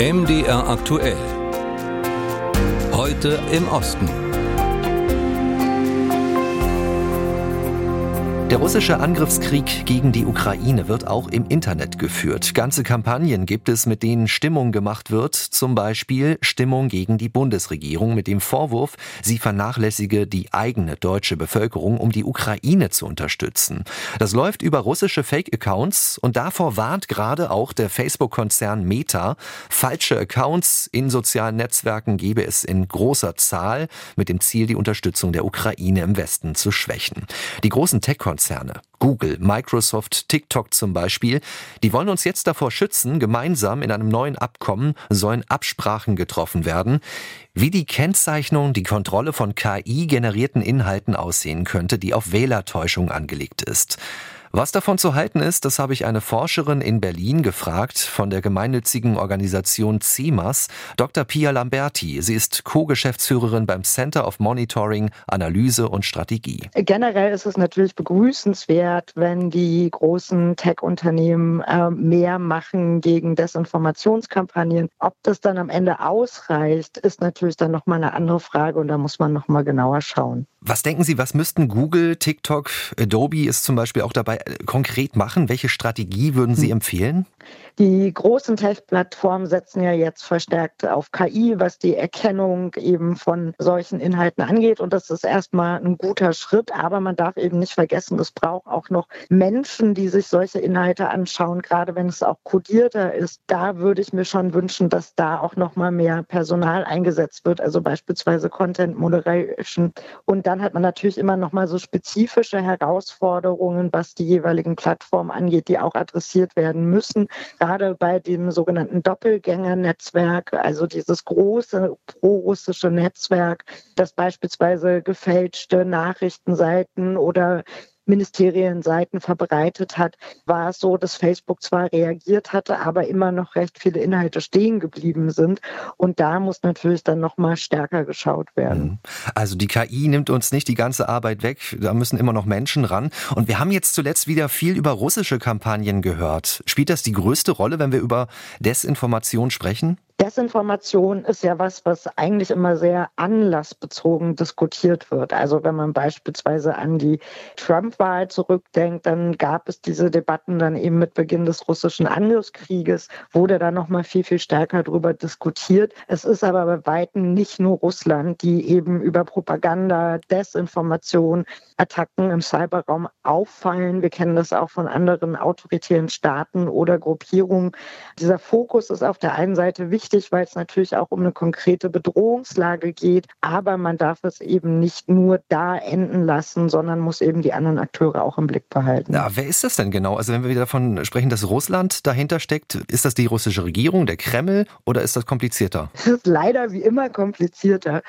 MDR aktuell. Heute im Osten. Der russische Angriffskrieg gegen die Ukraine wird auch im Internet geführt. Ganze Kampagnen gibt es, mit denen Stimmung gemacht wird, zum Beispiel Stimmung gegen die Bundesregierung mit dem Vorwurf, sie vernachlässige die eigene deutsche Bevölkerung, um die Ukraine zu unterstützen. Das läuft über russische Fake-Accounts und davor warnt gerade auch der Facebook-Konzern Meta. Falsche Accounts in sozialen Netzwerken gebe es in großer Zahl mit dem Ziel, die Unterstützung der Ukraine im Westen zu schwächen. Die großen tech Konzerne, Google, Microsoft, TikTok zum Beispiel, die wollen uns jetzt davor schützen, gemeinsam in einem neuen Abkommen sollen Absprachen getroffen werden, wie die Kennzeichnung, die Kontrolle von KI-generierten Inhalten aussehen könnte, die auf Wählertäuschung angelegt ist. Was davon zu halten ist, das habe ich eine Forscherin in Berlin gefragt von der gemeinnützigen Organisation CIMAS, Dr. Pia Lamberti. Sie ist Co-Geschäftsführerin beim Center of Monitoring, Analyse und Strategie. Generell ist es natürlich begrüßenswert, wenn die großen Tech-Unternehmen äh, mehr machen gegen Desinformationskampagnen. Ob das dann am Ende ausreicht, ist natürlich dann nochmal eine andere Frage und da muss man nochmal genauer schauen. Was denken Sie, was müssten Google, TikTok, Adobe ist zum Beispiel auch dabei konkret machen? Welche Strategie würden Sie hm. empfehlen? Die großen Tech-Plattformen setzen ja jetzt verstärkt auf KI, was die Erkennung eben von solchen Inhalten angeht. Und das ist erstmal ein guter Schritt. Aber man darf eben nicht vergessen, es braucht auch noch Menschen, die sich solche Inhalte anschauen, gerade wenn es auch kodierter ist. Da würde ich mir schon wünschen, dass da auch noch mal mehr Personal eingesetzt wird, also beispielsweise Content Moderation. Und dann hat man natürlich immer noch mal so spezifische Herausforderungen, was die jeweiligen Plattformen angeht, die auch adressiert werden müssen. Gerade bei dem sogenannten Doppelgängernetzwerk, also dieses große pro-russische Netzwerk, das beispielsweise gefälschte Nachrichtenseiten oder Ministerienseiten verbreitet hat, war es so, dass Facebook zwar reagiert hatte, aber immer noch recht viele Inhalte stehen geblieben sind. Und da muss natürlich dann noch mal stärker geschaut werden. Mhm. Also die KI nimmt uns nicht die ganze Arbeit weg. Da müssen immer noch Menschen ran. Und wir haben jetzt zuletzt wieder viel über russische Kampagnen gehört. Spielt das die größte Rolle, wenn wir über Desinformation sprechen? Desinformation ist ja was, was eigentlich immer sehr anlassbezogen diskutiert wird. Also wenn man beispielsweise an die Trump-Wahl zurückdenkt, dann gab es diese Debatten dann eben mit Beginn des russischen Angriffskrieges, wurde da nochmal viel, viel stärker darüber diskutiert. Es ist aber bei Weitem nicht nur Russland, die eben über Propaganda, Desinformation, Attacken im Cyberraum auffallen. Wir kennen das auch von anderen autoritären Staaten oder Gruppierungen. Dieser Fokus ist auf der einen Seite wichtig, wichtig, weil es natürlich auch um eine konkrete Bedrohungslage geht. Aber man darf es eben nicht nur da enden lassen, sondern muss eben die anderen Akteure auch im Blick behalten. Ja, wer ist das denn genau? Also wenn wir wieder davon sprechen, dass Russland dahinter steckt, ist das die russische Regierung, der Kreml oder ist das komplizierter? Es ist leider wie immer komplizierter.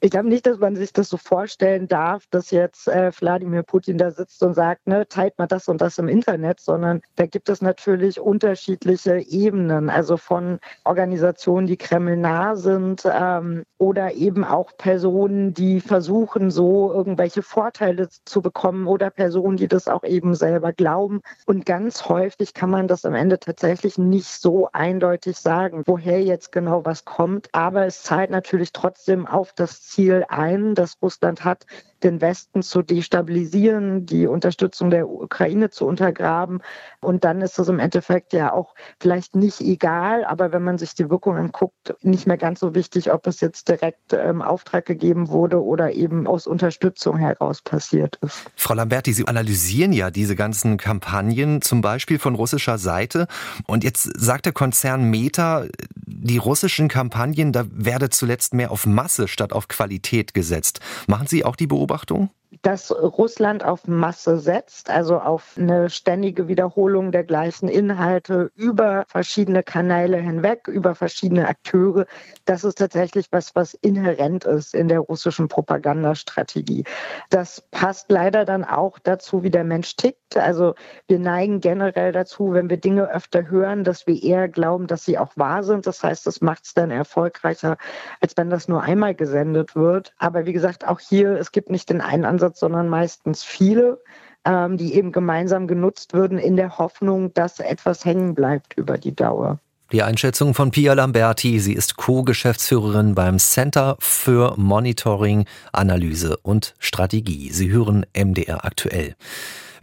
Ich glaube nicht, dass man sich das so vorstellen darf, dass jetzt äh, Wladimir Putin da sitzt und sagt, ne, teilt mal das und das im Internet, sondern da gibt es natürlich unterschiedliche Ebenen, also von Organisationen, Organisationen, die Kreml nah sind ähm, oder eben auch Personen, die versuchen, so irgendwelche Vorteile zu bekommen oder Personen, die das auch eben selber glauben. Und ganz häufig kann man das am Ende tatsächlich nicht so eindeutig sagen, woher jetzt genau was kommt. Aber es zahlt natürlich trotzdem auf das Ziel ein, das Russland hat, den Westen zu destabilisieren, die Unterstützung der Ukraine zu untergraben. Und dann ist es im Endeffekt ja auch vielleicht nicht egal, aber wenn man sich die Wirkung anguckt, nicht mehr ganz so wichtig, ob es jetzt direkt ähm, Auftrag gegeben wurde oder eben aus Unterstützung heraus passiert ist. Frau Lamberti, Sie analysieren ja diese ganzen Kampagnen, zum Beispiel von russischer Seite. Und jetzt sagt der Konzern Meta, die russischen Kampagnen, da werde zuletzt mehr auf Masse statt auf Qualität gesetzt. Machen Sie auch die Beobachtung? Dass Russland auf Masse setzt, also auf eine ständige Wiederholung der gleichen Inhalte über verschiedene Kanäle hinweg, über verschiedene Akteure, das ist tatsächlich was, was inhärent ist in der russischen Propagandastrategie. Das passt leider dann auch dazu, wie der Mensch tickt. Also wir neigen generell dazu, wenn wir Dinge öfter hören, dass wir eher glauben, dass sie auch wahr sind. Das heißt, das macht es dann erfolgreicher, als wenn das nur einmal gesendet wird. Aber wie gesagt, auch hier, es gibt nicht den einen Ansatz, Ansatz, sondern meistens viele, ähm, die eben gemeinsam genutzt würden in der Hoffnung, dass etwas hängen bleibt über die Dauer. Die Einschätzung von Pia Lamberti. Sie ist Co-Geschäftsführerin beim Center für Monitoring, Analyse und Strategie. Sie hören MDR aktuell.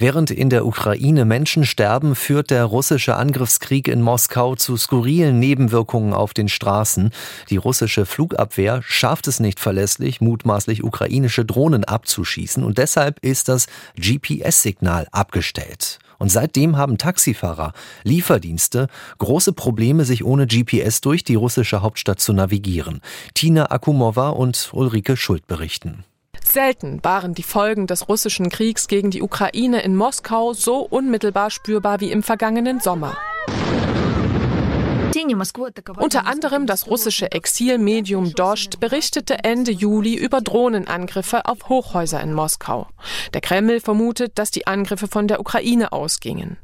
Während in der Ukraine Menschen sterben, führt der russische Angriffskrieg in Moskau zu skurrilen Nebenwirkungen auf den Straßen. Die russische Flugabwehr schafft es nicht verlässlich, mutmaßlich ukrainische Drohnen abzuschießen und deshalb ist das GPS-Signal abgestellt. Und seitdem haben Taxifahrer, Lieferdienste große Probleme, sich ohne GPS durch die russische Hauptstadt zu navigieren. Tina Akumova und Ulrike Schuld berichten. Selten waren die Folgen des russischen Kriegs gegen die Ukraine in Moskau so unmittelbar spürbar wie im vergangenen Sommer. Unter anderem das russische Exilmedium Dost berichtete Ende Juli über Drohnenangriffe auf Hochhäuser in Moskau. Der Kreml vermutet, dass die Angriffe von der Ukraine ausgingen.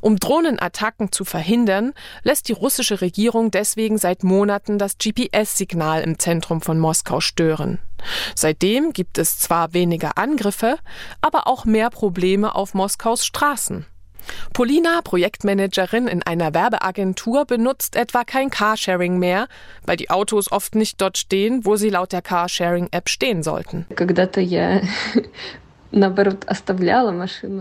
Um Drohnenattacken zu verhindern, lässt die russische Regierung deswegen seit Monaten das GPS-Signal im Zentrum von Moskau stören. Seitdem gibt es zwar weniger Angriffe, aber auch mehr Probleme auf Moskaus Straßen. Polina, Projektmanagerin in einer Werbeagentur, benutzt etwa kein Carsharing mehr, weil die Autos oft nicht dort stehen, wo sie laut der Carsharing-App stehen sollten.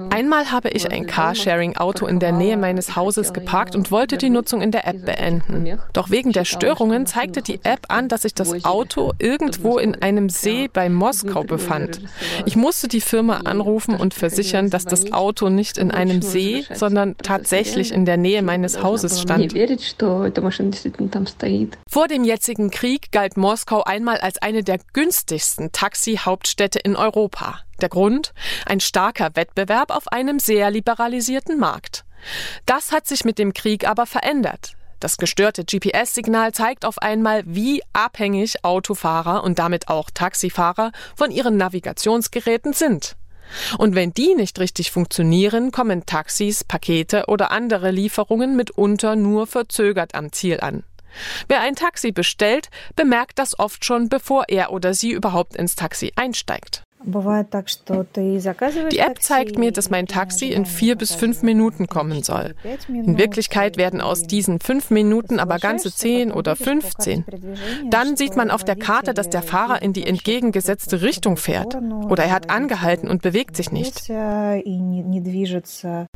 Einmal habe ich ein Carsharing-Auto in der Nähe meines Hauses geparkt und wollte die Nutzung in der App beenden. Doch wegen der Störungen zeigte die App an, dass sich das Auto irgendwo in einem See bei Moskau befand. Ich musste die Firma anrufen und versichern, dass das Auto nicht in einem See, sondern tatsächlich in der Nähe meines Hauses stand. Vor dem jetzigen Krieg galt Moskau einmal als eine der günstigsten Taxi-Hauptstädte in Europa. Der Grund? Ein starker Wettbewerb auf einem sehr liberalisierten Markt. Das hat sich mit dem Krieg aber verändert. Das gestörte GPS-Signal zeigt auf einmal, wie abhängig Autofahrer und damit auch Taxifahrer von ihren Navigationsgeräten sind. Und wenn die nicht richtig funktionieren, kommen Taxis, Pakete oder andere Lieferungen mitunter nur verzögert am Ziel an. Wer ein Taxi bestellt, bemerkt das oft schon, bevor er oder sie überhaupt ins Taxi einsteigt. Die App zeigt mir, dass mein Taxi in vier bis fünf Minuten kommen soll. In Wirklichkeit werden aus diesen fünf Minuten aber ganze zehn oder fünfzehn. Dann sieht man auf der Karte, dass der Fahrer in die entgegengesetzte Richtung fährt. Oder er hat angehalten und bewegt sich nicht.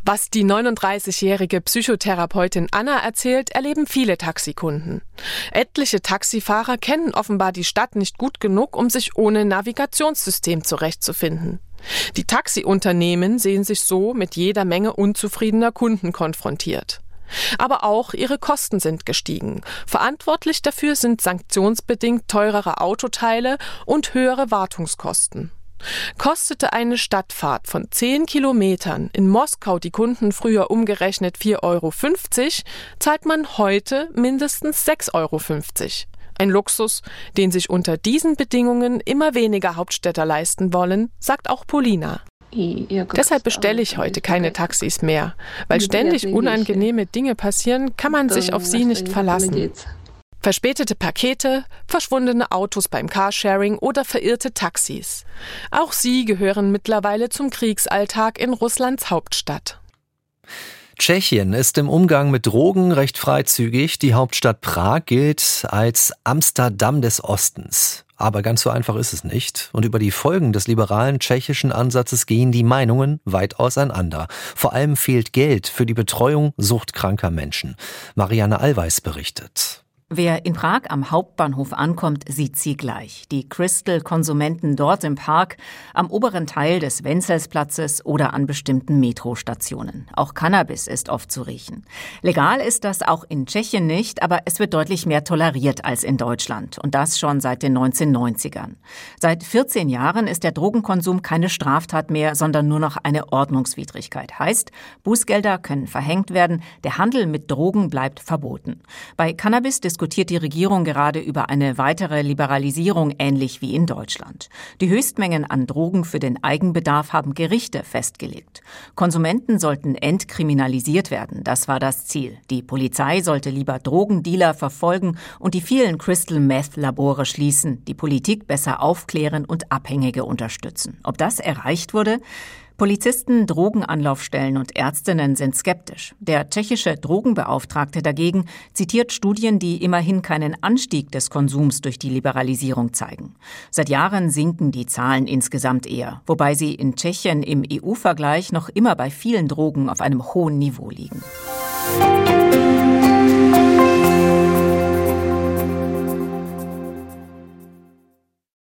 Was die 39-jährige Psychotherapeutin Anna erzählt, erleben viele Taxikunden. Etliche Taxifahrer kennen offenbar die Stadt nicht gut genug, um sich ohne Navigationssystem zu zurechtzufinden. Die Taxiunternehmen sehen sich so mit jeder Menge unzufriedener Kunden konfrontiert. Aber auch ihre Kosten sind gestiegen. Verantwortlich dafür sind sanktionsbedingt teurere Autoteile und höhere Wartungskosten. Kostete eine Stadtfahrt von 10 Kilometern in Moskau die Kunden früher umgerechnet 4,50 Euro, zahlt man heute mindestens 6,50 Euro. Ein Luxus, den sich unter diesen Bedingungen immer weniger Hauptstädter leisten wollen, sagt auch Polina. Deshalb bestelle ich heute keine Taxis mehr, weil ständig unangenehme Dinge passieren, kann man sich auf sie nicht verlassen. Verspätete Pakete, verschwundene Autos beim Carsharing oder verirrte Taxis. Auch sie gehören mittlerweile zum Kriegsalltag in Russlands Hauptstadt. Tschechien ist im Umgang mit Drogen recht freizügig. Die Hauptstadt Prag gilt als Amsterdam des Ostens. Aber ganz so einfach ist es nicht. Und über die Folgen des liberalen tschechischen Ansatzes gehen die Meinungen weit auseinander. Vor allem fehlt Geld für die Betreuung suchtkranker Menschen. Marianne Allweis berichtet. Wer in Prag am Hauptbahnhof ankommt, sieht sie gleich. Die Crystal-Konsumenten dort im Park, am oberen Teil des Wenzelsplatzes oder an bestimmten Metrostationen. Auch Cannabis ist oft zu riechen. Legal ist das auch in Tschechien nicht, aber es wird deutlich mehr toleriert als in Deutschland. Und das schon seit den 1990ern. Seit 14 Jahren ist der Drogenkonsum keine Straftat mehr, sondern nur noch eine Ordnungswidrigkeit. Heißt, Bußgelder können verhängt werden, der Handel mit Drogen bleibt verboten. Bei Cannabis diskutiert die Regierung gerade über eine weitere Liberalisierung ähnlich wie in Deutschland. Die Höchstmengen an Drogen für den Eigenbedarf haben Gerichte festgelegt. Konsumenten sollten entkriminalisiert werden, das war das Ziel. Die Polizei sollte lieber Drogendealer verfolgen und die vielen Crystal Meth Labore schließen, die Politik besser aufklären und Abhängige unterstützen. Ob das erreicht wurde? Polizisten, Drogenanlaufstellen und Ärztinnen sind skeptisch. Der tschechische Drogenbeauftragte dagegen zitiert Studien, die immerhin keinen Anstieg des Konsums durch die Liberalisierung zeigen. Seit Jahren sinken die Zahlen insgesamt eher, wobei sie in Tschechien im EU-Vergleich noch immer bei vielen Drogen auf einem hohen Niveau liegen.